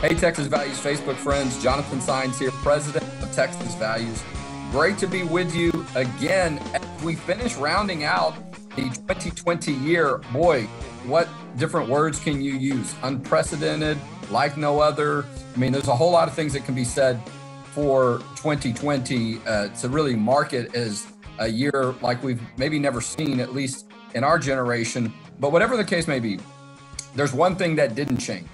Hey, Texas Values Facebook friends, Jonathan Saenz here, president of Texas Values. Great to be with you again as we finish rounding out the 2020 year. Boy, what different words can you use? Unprecedented, like no other. I mean, there's a whole lot of things that can be said for 2020 uh, to really mark it as a year like we've maybe never seen, at least in our generation. But whatever the case may be, there's one thing that didn't change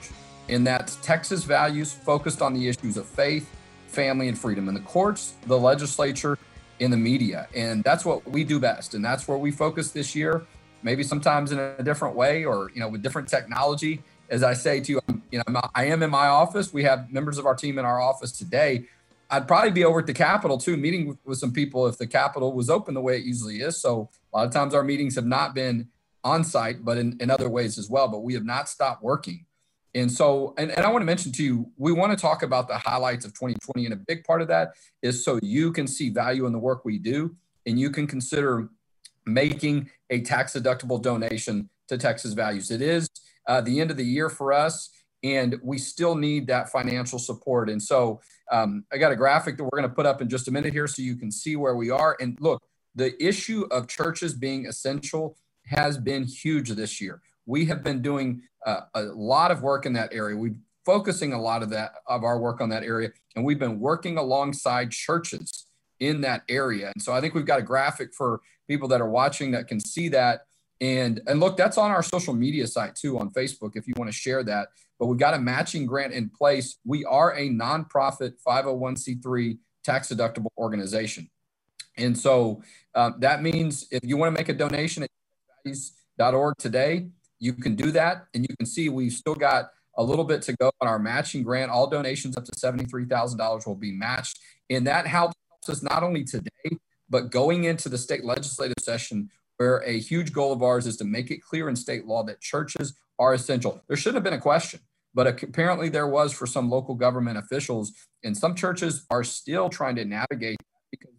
in that Texas values focused on the issues of faith, family, and freedom in the courts, the legislature, in the media. And that's what we do best. And that's where we focus this year, maybe sometimes in a different way or, you know, with different technology. As I say to you, you know, I am in my office. We have members of our team in our office today. I'd probably be over at the Capitol too, meeting with, some people if the Capitol was open the way it usually is. So a lot of times our meetings have not been on site, but in, in other ways as well. But we have not stopped working. And so, and, and I want to mention to you, we want to talk about the highlights of 2020. And a big part of that is so you can see value in the work we do and you can consider making a tax deductible donation to Texas Values. It is uh, the end of the year for us, and we still need that financial support. And so, um, I got a graphic that we're going to put up in just a minute here so you can see where we are. And look, the issue of churches being essential has been huge this year we have been doing a lot of work in that area. We're focusing a lot of that of our work on that area, and we've been working alongside churches in that area. And so I think we've got a graphic for people that are watching that can see that. And and look, that's on our social media site too on Facebook if you want to share that. But we've got a matching grant in place. We are a nonprofit 501c3 tax deductible organization. And so uh, that means if you want to make a donation at org today, you can do that. And you can see we've still got a little bit to go on our matching grant. All donations up to $73,000 will be matched. And that helps us not only today, but going into the state legislative session, where a huge goal of ours is to make it clear in state law that churches are essential. There shouldn't have been a question, but apparently there was for some local government officials. And some churches are still trying to navigate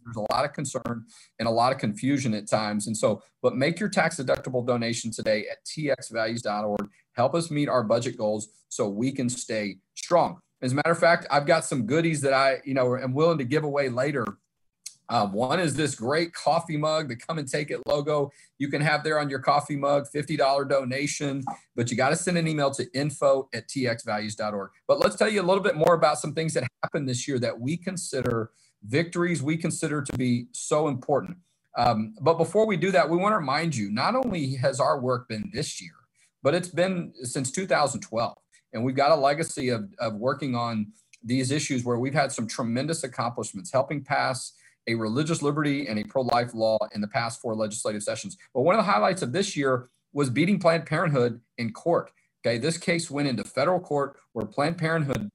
there's a lot of concern and a lot of confusion at times. And so, but make your tax deductible donation today at txvalues.org. Help us meet our budget goals so we can stay strong. As a matter of fact, I've got some goodies that I, you know, am willing to give away later. Um, one is this great coffee mug, the come and take it logo. You can have there on your coffee mug, $50 donation, but you got to send an email to info at txvalues.org. But let's tell you a little bit more about some things that happened this year that we consider victories we consider to be so important. Um, but before we do that, we want to remind you not only has our work been this year, but it's been since 2012. And we've got a legacy of, of working on these issues where we've had some tremendous accomplishments, helping pass a religious liberty and a pro life law in the past four legislative sessions. But one of the highlights of this year was beating Planned Parenthood in court. Okay, this case went into federal court where Planned Parenthood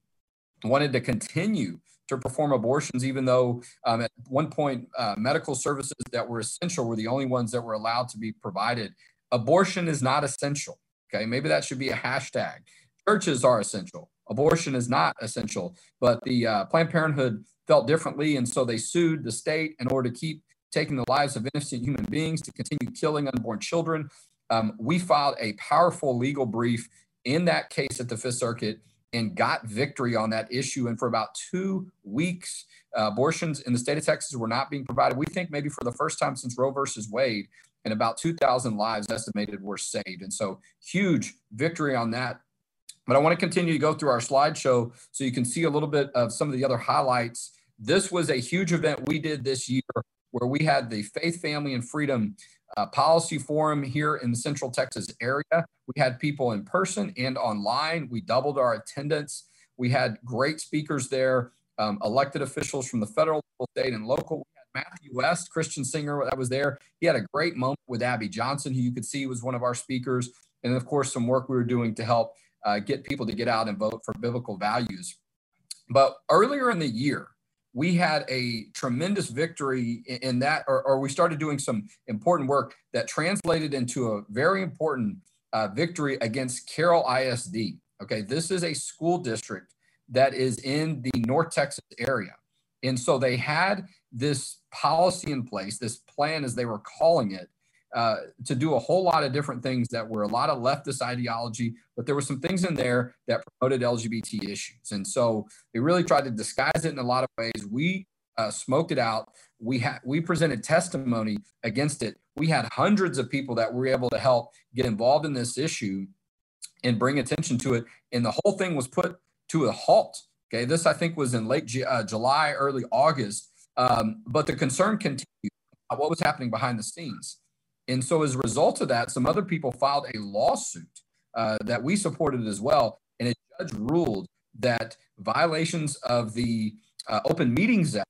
wanted to continue to perform abortions, even though um, at one point uh, medical services that were essential were the only ones that were allowed to be provided. Abortion is not essential. Okay, maybe that should be a hashtag. Churches are essential. Abortion is not essential, but the uh, Planned Parenthood felt differently, and so they sued the state in order to keep taking the lives of innocent human beings, to continue killing unborn children. Um, we filed a powerful legal brief in that case at the Fifth Circuit and got victory on that issue. And for about two weeks, uh, abortions in the state of Texas were not being provided. We think maybe for the first time since Roe versus Wade, and about 2,000 lives estimated were saved. And so, huge victory on that. But I want to continue to go through our slideshow so you can see a little bit of some of the other highlights. This was a huge event we did this year where we had the Faith, Family, and Freedom uh, Policy Forum here in the Central Texas area. We had people in person and online. We doubled our attendance. We had great speakers there, um, elected officials from the federal, state, and local. We had Matthew West, Christian singer that was there. He had a great moment with Abby Johnson, who you could see was one of our speakers. And of course, some work we were doing to help uh, get people to get out and vote for biblical values. But earlier in the year, we had a tremendous victory in that, or, or, we started doing some important work that translated into a very important uh, victory against Carroll ISD. Okay, this is a school district that is in the North Texas area. And so they had this policy in place, this plan as they were calling it, uh, to do a whole lot of different things that were a lot of leftist ideology, but there were some things in there that promoted LGBT issues. And so they really tried to disguise it in a lot of ways. We uh, smoked it out. We had we presented testimony against it. We had hundreds of people that were able to help get involved in this issue and bring attention to it. And the whole thing was put to a halt. Okay, this I think was in late uh, July, early August. Um, but the concern continued. What was happening behind the scenes? And so, as a result of that, some other people filed a lawsuit uh, that we supported as well. And a judge ruled that violations of the uh, Open Meetings Act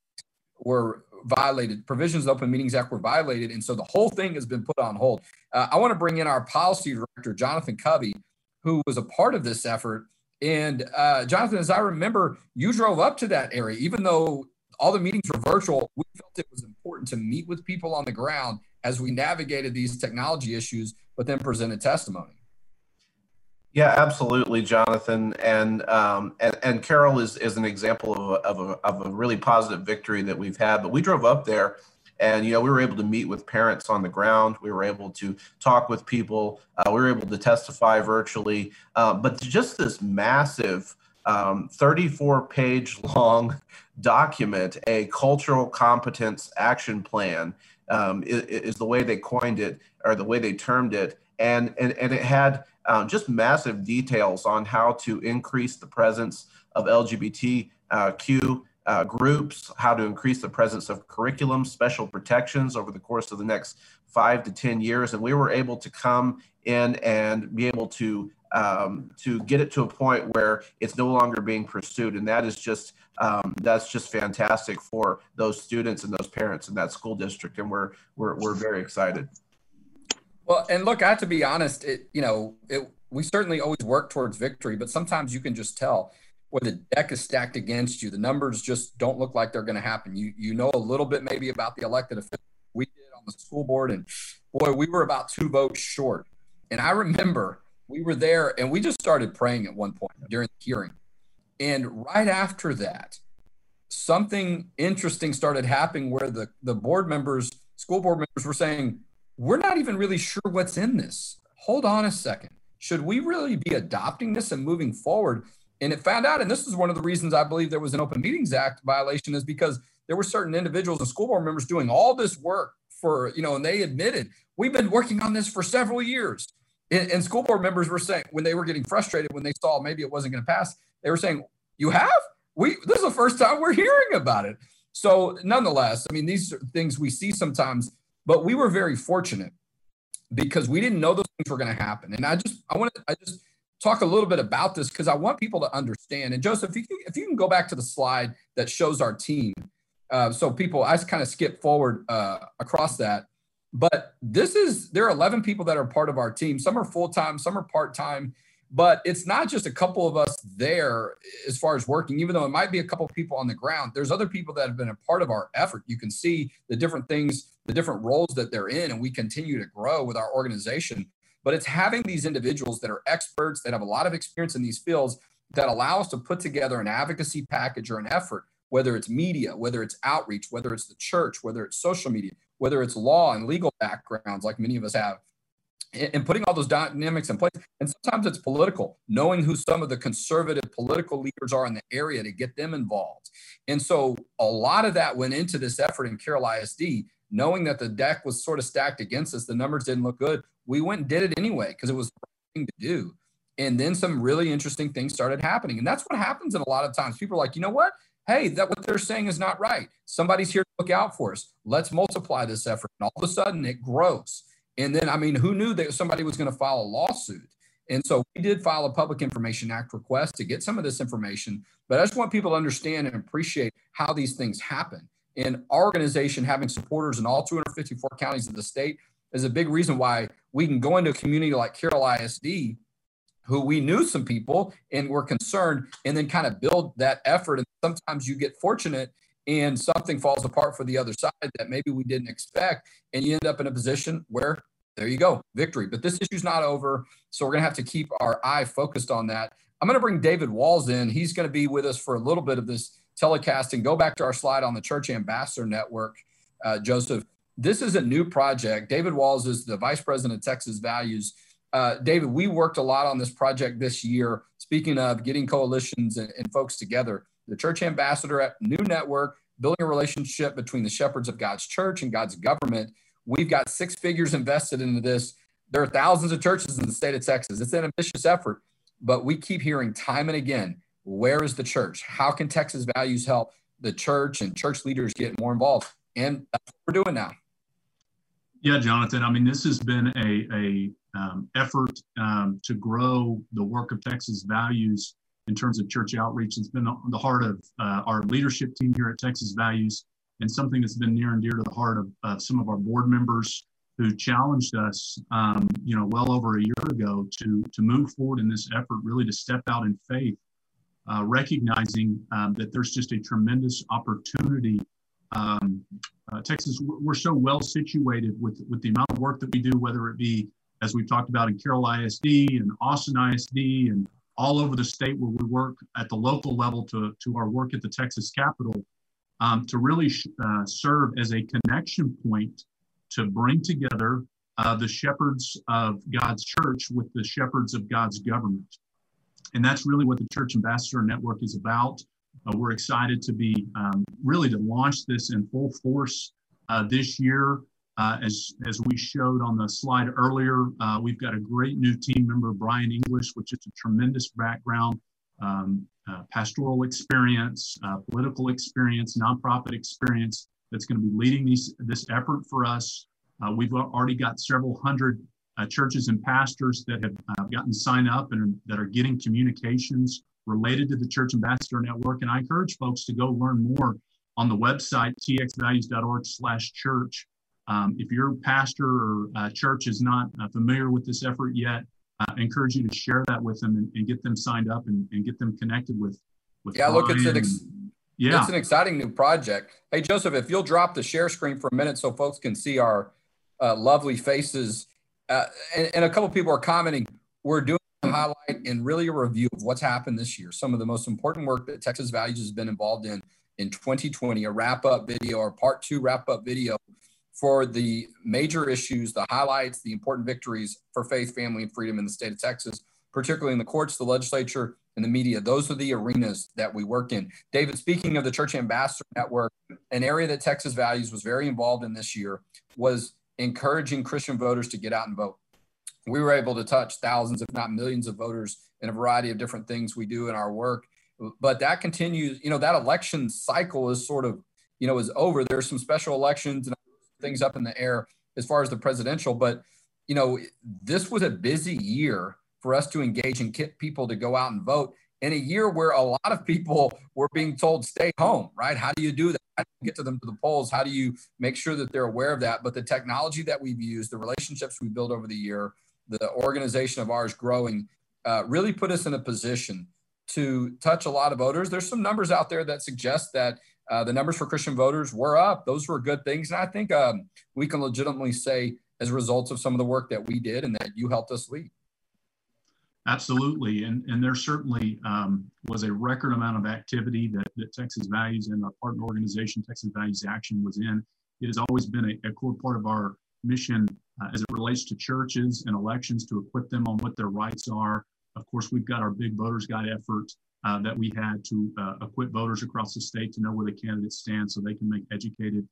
were violated, provisions of the Open Meetings Act were violated. And so the whole thing has been put on hold. Uh, I want to bring in our policy director, Jonathan Covey, who was a part of this effort. And uh, Jonathan, as I remember, you drove up to that area, even though all the meetings were virtual, we felt it was important to meet with people on the ground as we navigated these technology issues, but then presented testimony. Yeah, absolutely, Jonathan, and um, and, and Carroll is is an example of a, of a of a really positive victory that we've had. But we drove up there, and you know we were able to meet with parents on the ground. We were able to talk with people. Uh, we were able to testify virtually. Uh, but just this massive um, 34 page long document, a cultural competence action plan um, is, is, the way they coined it or the way they termed it. And, and, and it had um, just massive details on how to increase the presence of LGBTQ uh, groups, how to increase the presence of curriculum, special protections over the course of the next five to 10 years. And we were able to come in and be able to um, to get it to a point where it's no longer being pursued. And that is just um, that's just fantastic for those students and those parents in that school district. And we're we're, we're very excited. Well, and look, I have to be honest. It you know it, we certainly always work towards victory, but sometimes you can just tell where the deck is stacked against you. The numbers just don't look like they're going to happen. You you know a little bit maybe about the elected officials we did on the school board, and boy, we were about two votes short. And I remember we were there, and we just started praying at one point during the hearing, and right after that, something interesting started happening where the the board members, school board members, were saying, "We're not even really sure what's in this. Hold on a second. Should we really be adopting this and moving forward?" And it found out, and this is one of the reasons I believe there was an Open Meetings Act violation, is because there were certain individuals and school board members doing all this work for, you know, and they admitted, we've been working on this for several years. And, and school board members were saying, when they were getting frustrated, when they saw maybe it wasn't going to pass, they were saying, You have? We this is the first time we're hearing about it. So nonetheless, I mean, these are things we see sometimes, but we were very fortunate because we didn't know those things were going to happen. And I just I want to I just talk a little bit about this because I want people to understand. And Joseph, if you, can, if you can go back to the slide that shows our team, uh, so people, I just kind of skip forward uh, across that. But this is there are 11 people that are part of our team. Some are full time, some are part time. But it's not just a couple of us there as far as working, even though it might be a couple of people on the ground. There's other people that have been a part of our effort. You can see the different things, the different roles that they're in, and we continue to grow with our organization. But it's having these individuals that are experts, that have a lot of experience in these fields, that allow us to put together an advocacy package or an effort, whether it's media, whether it's outreach, whether it's the church, whether it's social media, whether it's law and legal backgrounds, like many of us have, and putting all those dynamics in place. And sometimes it's political, knowing who some of the conservative political leaders are in the area to get them involved. And so a lot of that went into this effort in Carroll ISD, knowing that the deck was sort of stacked against us. The numbers didn't look good we went and did it anyway because it was the right thing to do. And then some really interesting things started happening. And that's what happens in a lot of times. People are like, you know what? Hey, that what they're saying is not right. Somebody's here to look out for us. Let's multiply this effort. And all of a sudden it grows. And then, I mean, who knew that somebody was going to file a lawsuit? And so we did file a Public Information Act request to get some of this information. But I just want people to understand and appreciate how these things happen. And our organization having supporters in all 254 counties of the state is a big reason why we can go into a community like Carroll ISD, who we knew some people and were concerned, and then kind of build that effort. And sometimes you get fortunate and something falls apart for the other side that maybe we didn't expect, and you end up in a position where there you go, victory. But this issue's not over, so we're gonna have to keep our eye focused on that. I'm gonna bring David Walls in. He's gonna be with us for a little bit of this telecast and go back to our slide on the Church Ambassador Network, uh, Joseph this is a new project. David Walls is the vice president of Texas Values. Uh, David, we worked a lot on this project this year. Speaking of getting coalitions and, and folks together, the church ambassador at New Network, building a relationship between the shepherds of God's church and God's government. We've got six figures invested into this. There are thousands of churches in the state of Texas. It's an ambitious effort, but we keep hearing time and again where is the church? How can Texas values help the church and church leaders get more involved? And that's what we're doing now. Yeah, Jonathan. I mean, this has been a, a um, effort um, to grow the work of Texas Values in terms of church outreach. It's been the heart of uh, our leadership team here at Texas Values and something that's been near and dear to the heart of uh, some of our board members who challenged us, um, you know, well over a year ago to, to move forward in this effort, really to step out in faith, uh, recognizing um, that there's just a tremendous opportunity um, uh, Texas, we're so well situated with, with the amount of work that we do, whether it be, as we've talked about in Carroll ISD and Austin ISD and all over the state where we work at the local level to, to our work at the Texas Capitol, um, to really uh, serve as a connection point to bring together uh, the shepherds of God's church with the shepherds of God's government. And that's really what the Church Ambassador Network is about. Uh, we're excited to be um, really to launch this in full force uh, this year. Uh, as, as we showed on the slide earlier, uh, we've got a great new team member, Brian English, which is a tremendous background, um, uh, pastoral experience, uh, political experience, nonprofit experience that's going to be leading these, this effort for us. we've already got several hundred churches and pastors that have gotten signed up and that are getting communications related to the Church Ambassador Network. And I encourage folks to go learn more on the website, txvalues.org slash church. Um, if your pastor or uh, church is not uh, familiar with this effort yet, I encourage you to share that with them and, and get them signed up and, and, get them connected with. with yeah, look, it's an, ex- yeah. it's an exciting new project. Hey, Joseph, if you'll drop the share screen for a minute so folks can see our uh, lovely faces. Uh, and, and a couple people are commenting, we're doing a highlight and really a review of what's happened this year, some of the most important work that Texas Values has been involved in in 2020, a wrap up video or part two wrap up video for the major issues, the highlights, the important victories for faith, family, and freedom in the state of Texas, particularly in the courts, the legislature, and the media. Those are the arenas that we work in. David, speaking of the Church Ambassador Network, an area that Texas Values was very involved in this year was encouraging Christian voters to get out and vote we were able to touch thousands, if not millions, of voters in a variety of different things we do in our work. But that continues, you know, that election cycle is sort of, you know, is over. There's some special elections and things up in the air as far as the presidential. But, you know, this was a busy year for us to engage and get people to go out and vote in a year where a lot of people were being told stay home, right? How do you do that? How do you get to them to the polls? How do you make sure that they're aware of that? But the technology that we've used, the relationships we built over the year, the organization of ours growing uh, really put us in a position to touch a lot of voters. There's some numbers out there that suggest that uh, the numbers for Christian voters were up. Those were good things. And I think um, we can legitimately say, as a result of some of the work that we did and that you helped us lead. Absolutely. And, and there certainly um, was a record amount of activity that, that Texas Values and our partner organization, Texas Values Action, was in. It has always been a, a core part of our mission uh, as it relates to churches and elections to equip them on what their rights are. Of course, we've got our big voters guide effort uh, that we had to uh, equip voters across the state to know where the candidates stand so they can make educated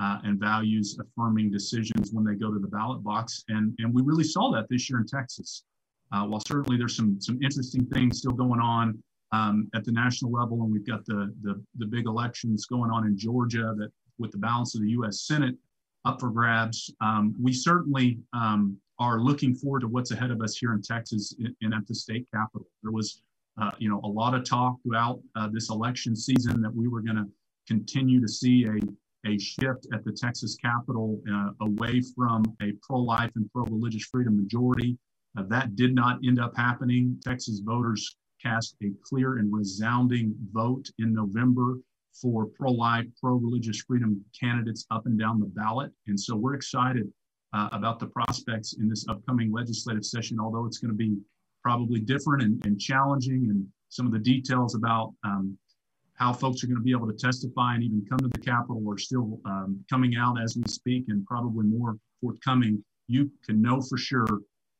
uh, and values affirming decisions when they go to the ballot box. And, and we really saw that this year in Texas. Uh, while certainly there's some, some interesting things still going on um, at the national level, and we've got the, the, the big elections going on in Georgia that with the balance of the U.S. Senate up for grabs. Um, we certainly um, are looking forward to what's ahead of us here in Texas and at the state capitol. There was, uh, you know, a lot of talk throughout uh, this election season that we were going to continue to see a, a shift at the Texas Capitol uh, away from a pro-life and pro-religious freedom majority. Uh, that did not end up happening. Texas voters cast a clear and resounding vote in November for pro life, pro religious freedom candidates up and down the ballot. And so we're excited uh, about the prospects in this upcoming legislative session, although it's going to be probably different and, and challenging. And some of the details about um, how folks are going to be able to testify and even come to the Capitol are still um, coming out as we speak and probably more forthcoming, you can know for sure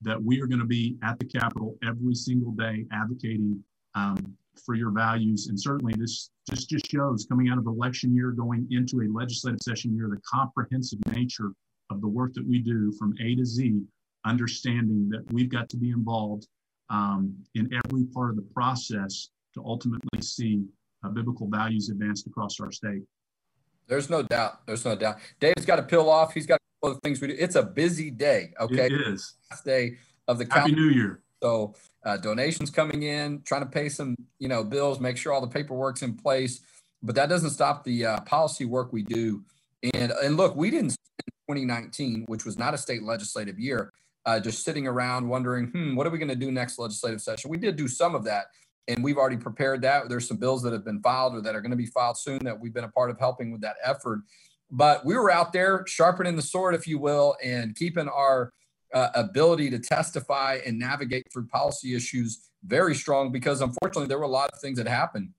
that we are going to be at the Capitol every single day advocating um, for your values. And certainly this just, just shows coming out of election year, going into a legislative session year, the comprehensive nature of the work that we do from A to Z, understanding that we've got to be involved um, in every part of the process to ultimately see uh, biblical values advanced across our state. There's no doubt. There's no doubt. Dave's got to peel off. He's got all the things we do. It's a busy day. Okay. It is. Last day of the Happy. New Year. So uh, donations coming in, trying to pay some, you know, bills, make sure all the paperwork's in place. But that doesn't stop the uh, policy work we do. And and look, we didn't spend 2019, which was not a state legislative year, uh, just sitting around wondering, hmm, what are we going to do next legislative session? We did do some of that, and we've already prepared that. There's some bills that have been filed or that are going to be filed soon that we've been a part of helping with that effort. But we were out there sharpening the sword, if you will, and keeping our uh, ability to testify and navigate through policy issues very strong because unfortunately there were a lot of things that happened.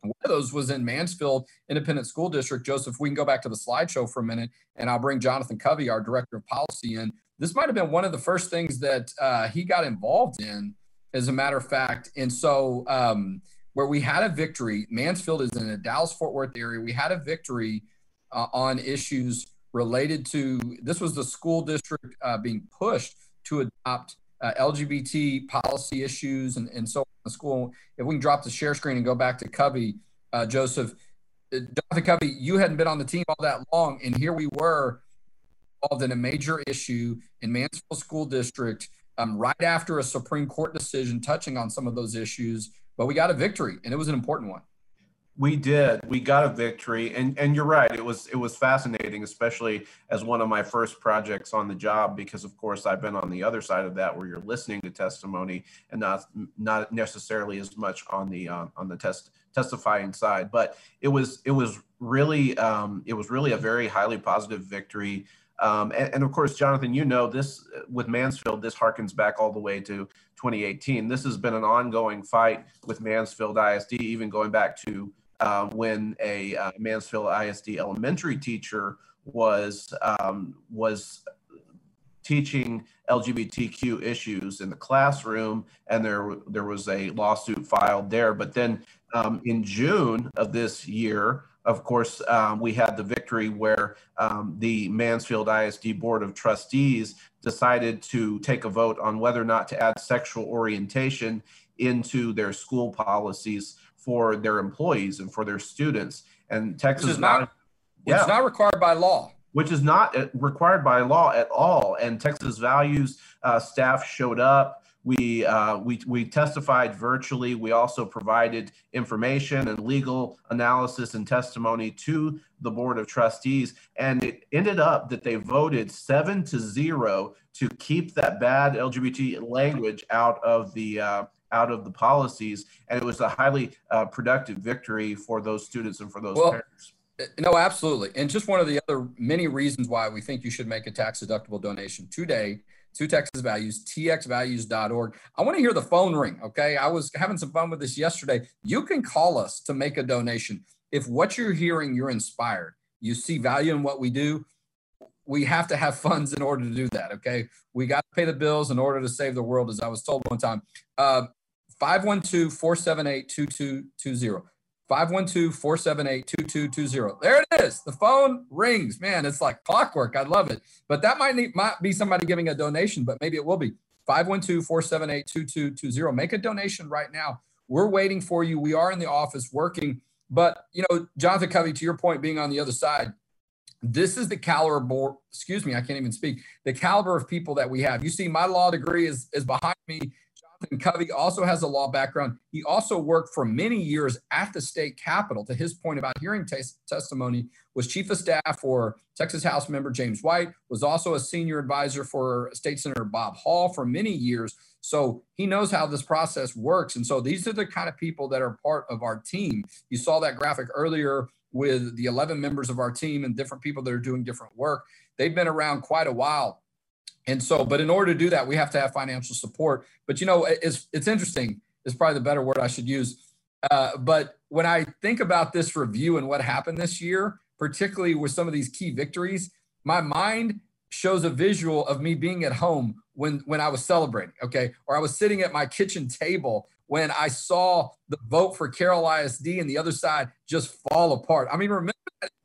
One of those was in Mansfield Independent School District. Joseph, we can go back to the slideshow for a minute and I'll bring Jonathan Covey, our director of policy, in. This might have been one of the first things that uh, he got involved in, as a matter of fact. And so, um, where we had a victory, Mansfield is in the Dallas Fort Worth area. We had a victory uh, on issues related to this was the school district uh, being pushed to adopt uh, LGBT policy issues and, and so on the school. If we can drop the share screen and go back to Covey, uh, Joseph, uh, Jonathan Covey, you hadn't been on the team all that long, and here we were involved in a major issue in Mansfield School District um, right after a Supreme Court decision touching on some of those issues. But we got a victory, and it was an important one. We did. We got a victory, and and you're right. It was it was fascinating, especially as one of my first projects on the job, because of course I've been on the other side of that, where you're listening to testimony and not not necessarily as much on the uh, on the test testifying side. But it was it was really um, it was really a very highly positive victory. Um, and, and, of course, Jonathan, you know this with Mansfield, this harkens back all the way to 2018. This has been an ongoing fight with Mansfield ISD, even going back to uh, when a uh, Mansfield ISD elementary teacher was um, was teaching LGBTQ issues in the classroom, and there there was a lawsuit filed there. But then um, in June of this year, of course, um, we had the victory where um, the Mansfield ISD Board of Trustees decided to take a vote on whether or not to add sexual orientation into their school policies for their employees and for their students. And Texas which is not, which yeah, is not required by law. Which is not uh, required by law at all. And Texas Values uh, staff showed up. We, uh, we, we testified virtually. We also provided information and legal analysis and testimony to the Board of Trustees. And it ended up that they voted seven to zero to keep that bad LGBT language out of the uh, out of the policies, and it was a highly uh, productive victory for those students and for those well, parents. Uh, no, absolutely. And just one of the other many reasons why we think you should make a tax deductible donation today to Texas Values, txvalues.org. I want to hear the phone ring. Okay. I was having some fun with this yesterday. You can call us to make a donation. If what you're hearing, you're inspired, you see value in what we do, we have to have funds in order to do that. Okay. We got to pay the bills in order to save the world, as I was told one time. Uh, 512 478 2220. 512 478 2220. There it is. The phone rings. Man, it's like clockwork. I love it. But that might, need, might be somebody giving a donation, but maybe it will be. 512 478 2220. Make a donation right now. We're waiting for you. We are in the office working. But, you know, Jonathan Covey, to your point, being on the other side, this is the caliber, excuse me, I can't even speak, the caliber of people that we have. You see, my law degree is, is behind me. Jonathan Covey also has a law background. He also worked for many years at the state capitol. To his point about hearing t- testimony, was chief of staff for Texas House member James White, was also a senior advisor for State Senator Bob Hall for many years. So he knows how this process works. And so these are the kind of people that are part of our team. You saw that graphic earlier with the 11 members of our team and different people that are doing different work. They've been around quite a while and so, but in order to do that, we have to have financial support. But you know, it's it's interesting. It's probably the better word I should use. Uh, but when I think about this review and what happened this year, particularly with some of these key victories, my mind shows a visual of me being at home when when I was celebrating, okay, or I was sitting at my kitchen table when I saw the vote for Carroll ISD and the other side just fall apart. I mean, remember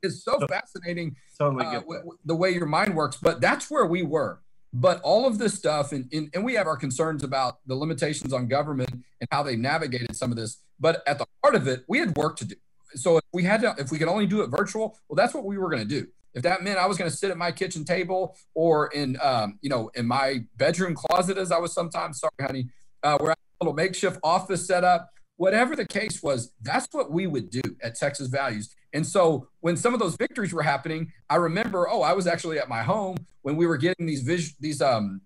it's so fascinating totally uh, w- w- the way your mind works, but that's where we were. But all of this stuff, and, and, and we have our concerns about the limitations on government and how they navigated some of this. But at the heart of it, we had work to do. So if we had to, if we could only do it virtual, well, that's what we were going to do. If that meant I was going to sit at my kitchen table or in, um, you know, in my bedroom closet, as I was sometimes, sorry, honey, uh, where I had a little makeshift office set up, whatever the case was, that's what we would do at Texas Values. And so when some of those victories were happening, I remember, oh, I was actually at my home when we were getting these vis- these um,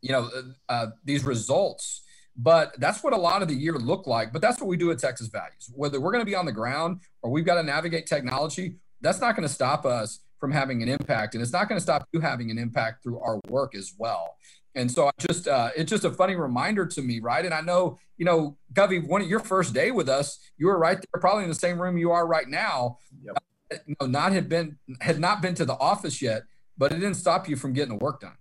you know, uh, uh, these results. But that's what a lot of the year looked like. But that's what we do at Texas Values. Whether we're going to be on the ground or we've got to navigate technology, that's not going to stop us from having an impact, and it's not going to stop you having an impact through our work as well. And so I just uh, it's just a funny reminder to me, right? And I know, you know, Covey, one of your first day with us, you were right there, probably in the same room you are right now. Yep. Uh, know, not had been had not been to the office yet, but it didn't stop you from getting the work done.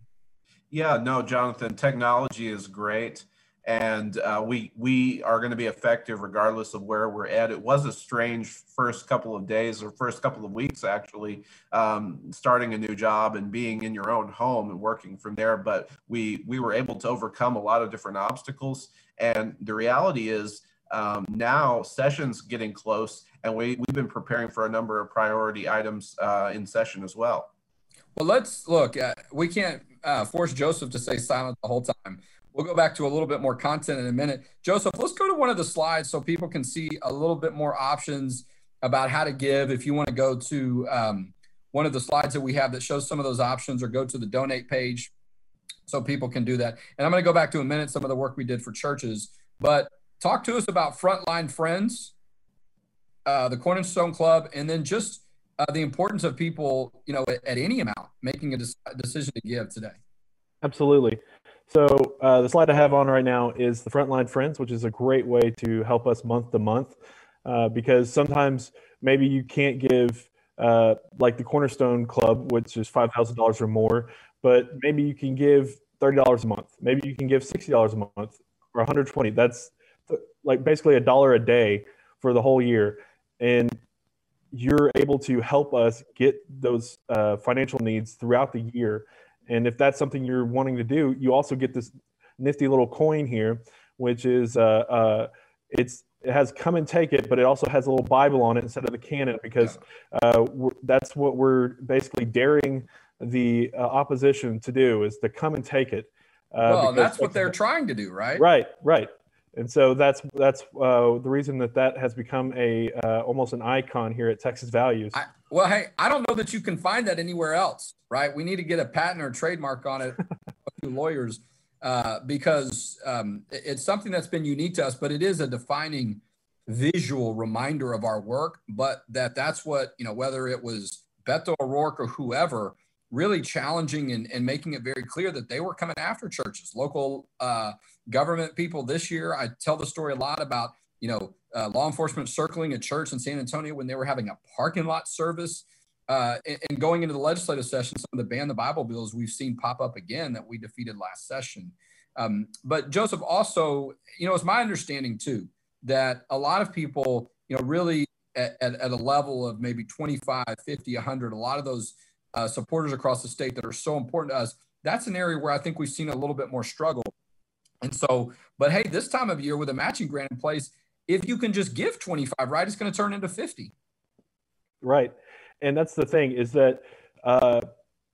Yeah, no, Jonathan, technology is great and uh, we we are going to be effective regardless of where we're at. It was a strange first couple of days or first couple of weeks actually, um, starting a new job and being in your own home and working from there. But we we were able to overcome a lot of different obstacles. And the reality is um, now sessions getting close, and we we've been preparing for a number of priority items uh, in session as well. Well, let's look. Uh, we can't uh, force Joseph to stay silent the whole time. We'll go back to a little bit more content in a minute. Joseph, let's go to one of the slides so people can see a little bit more options about how to give. If you want to go to um, one of the slides that we have that shows some of those options or go to the donate page so people can do that. And I'm going to go back to a minute some of the work we did for churches. But talk to us about Frontline Friends, uh, the Cornerstone Club, and then just uh, the importance of people, you know, at, at any amount making a de- decision to give today. Absolutely. So uh, the slide I have on right now is the Frontline Friends, which is a great way to help us month to month, uh, because sometimes maybe you can't give uh, like the Cornerstone Club, which is five thousand dollars or more, but maybe you can give thirty dollars a month. Maybe you can give sixty dollars a month or one hundred twenty. That's like basically a dollar a day for the whole year, and you're able to help us get those uh, financial needs throughout the year and if that's something you're wanting to do, you also get this nifty little coin here, which is uh, uh, it's it has come and take it, but it also has a little Bible on it instead of the cannon because uh, that's what we're basically daring the uh, opposition to do is to come and take it. Uh, well, that's what they're trying to do, right? Right, right. And so that's that's uh, the reason that that has become a uh, almost an icon here at Texas Values. I, well, hey, I don't know that you can find that anywhere else, right? We need to get a patent or a trademark on it, lawyers, uh, because um, it's something that's been unique to us, but it is a defining visual reminder of our work. But that that's what you know, whether it was Beto O'Rourke or whoever, really challenging and, and making it very clear that they were coming after churches, local uh, government people. This year, I tell the story a lot about you know uh, law enforcement circling a church in San Antonio when they were having a parking lot service. Uh, and, and, going into the legislative session, some of the ban the Bible bills we've seen pop up again that we defeated last session. Um, but Joseph, also, you know, it's my understanding too that a lot of people, you know, really at, at, at a level of maybe 25, 50, 100, a lot of those uh, supporters across the state that are so important to us, that's an area where I think we've seen a little bit more struggle. And so, but hey, this time of year with a matching grant in place, if you can just give 25, right, it's going to turn into 50. Right. And that's the thing is that uh,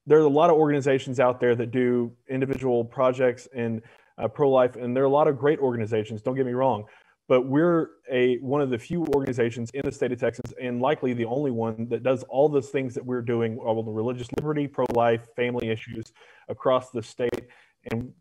there are a lot of organizations out there that do individual projects in uh, pro life, and there are a lot of great organizations. Don't get me wrong, but we're a one of the few organizations in the state of Texas, and likely the only one that does all those things that we're doing, all the religious liberty, pro life, family issues across the state, and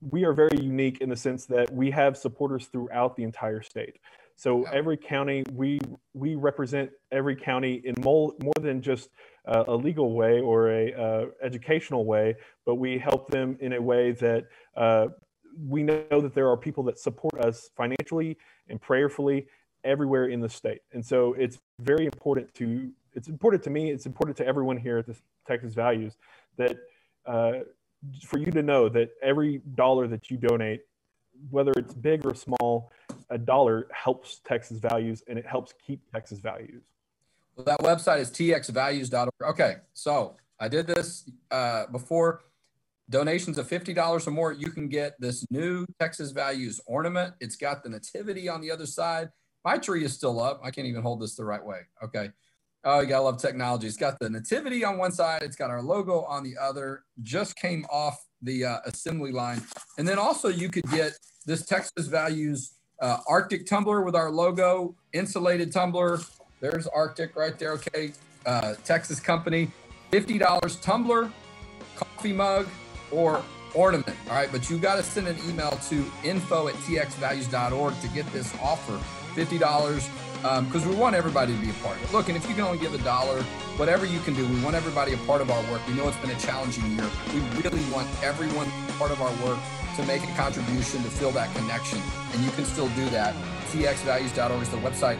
we are very unique in the sense that we have supporters throughout the entire state. So every county, we we represent every county in more, more than just uh, a legal way or a uh, educational way, but we help them in a way that uh, we know that there are people that support us financially and prayerfully everywhere in the state. And so it's very important to it's important to me. It's important to everyone here at the Texas Values that uh, for you to know that every dollar that you donate, whether it's big or small, a dollar helps Texas Values and it helps keep Texas Values. Well, that website is txvalues.org. Okay, so I did this uh, before. Donations of $50 or more, you can get this new Texas Values ornament. It's got the nativity on the other side. My tree is still up. I can't even hold this the right way. Okay. Oh, you gotta love technology. It's got the nativity on one side. It's got our logo on the other. Just came off the uh, assembly line. And then also you could get this Texas Values uh, RTIC tumbler with our logo, insulated tumbler. There's RTIC right there. Okay. Uh, Texas company, $50 tumbler, coffee mug, or ornament. All right, but you got to send an email to info at txvalues.org to get this offer $50 because um, we want everybody to be a part of it. Look, and if you can only give a dollar, whatever you can do, we want everybody a part of our work. We know it's been a challenging year. We really want everyone part of our work to make a contribution to feel that connection. And you can still do that. txvalues.org is the website.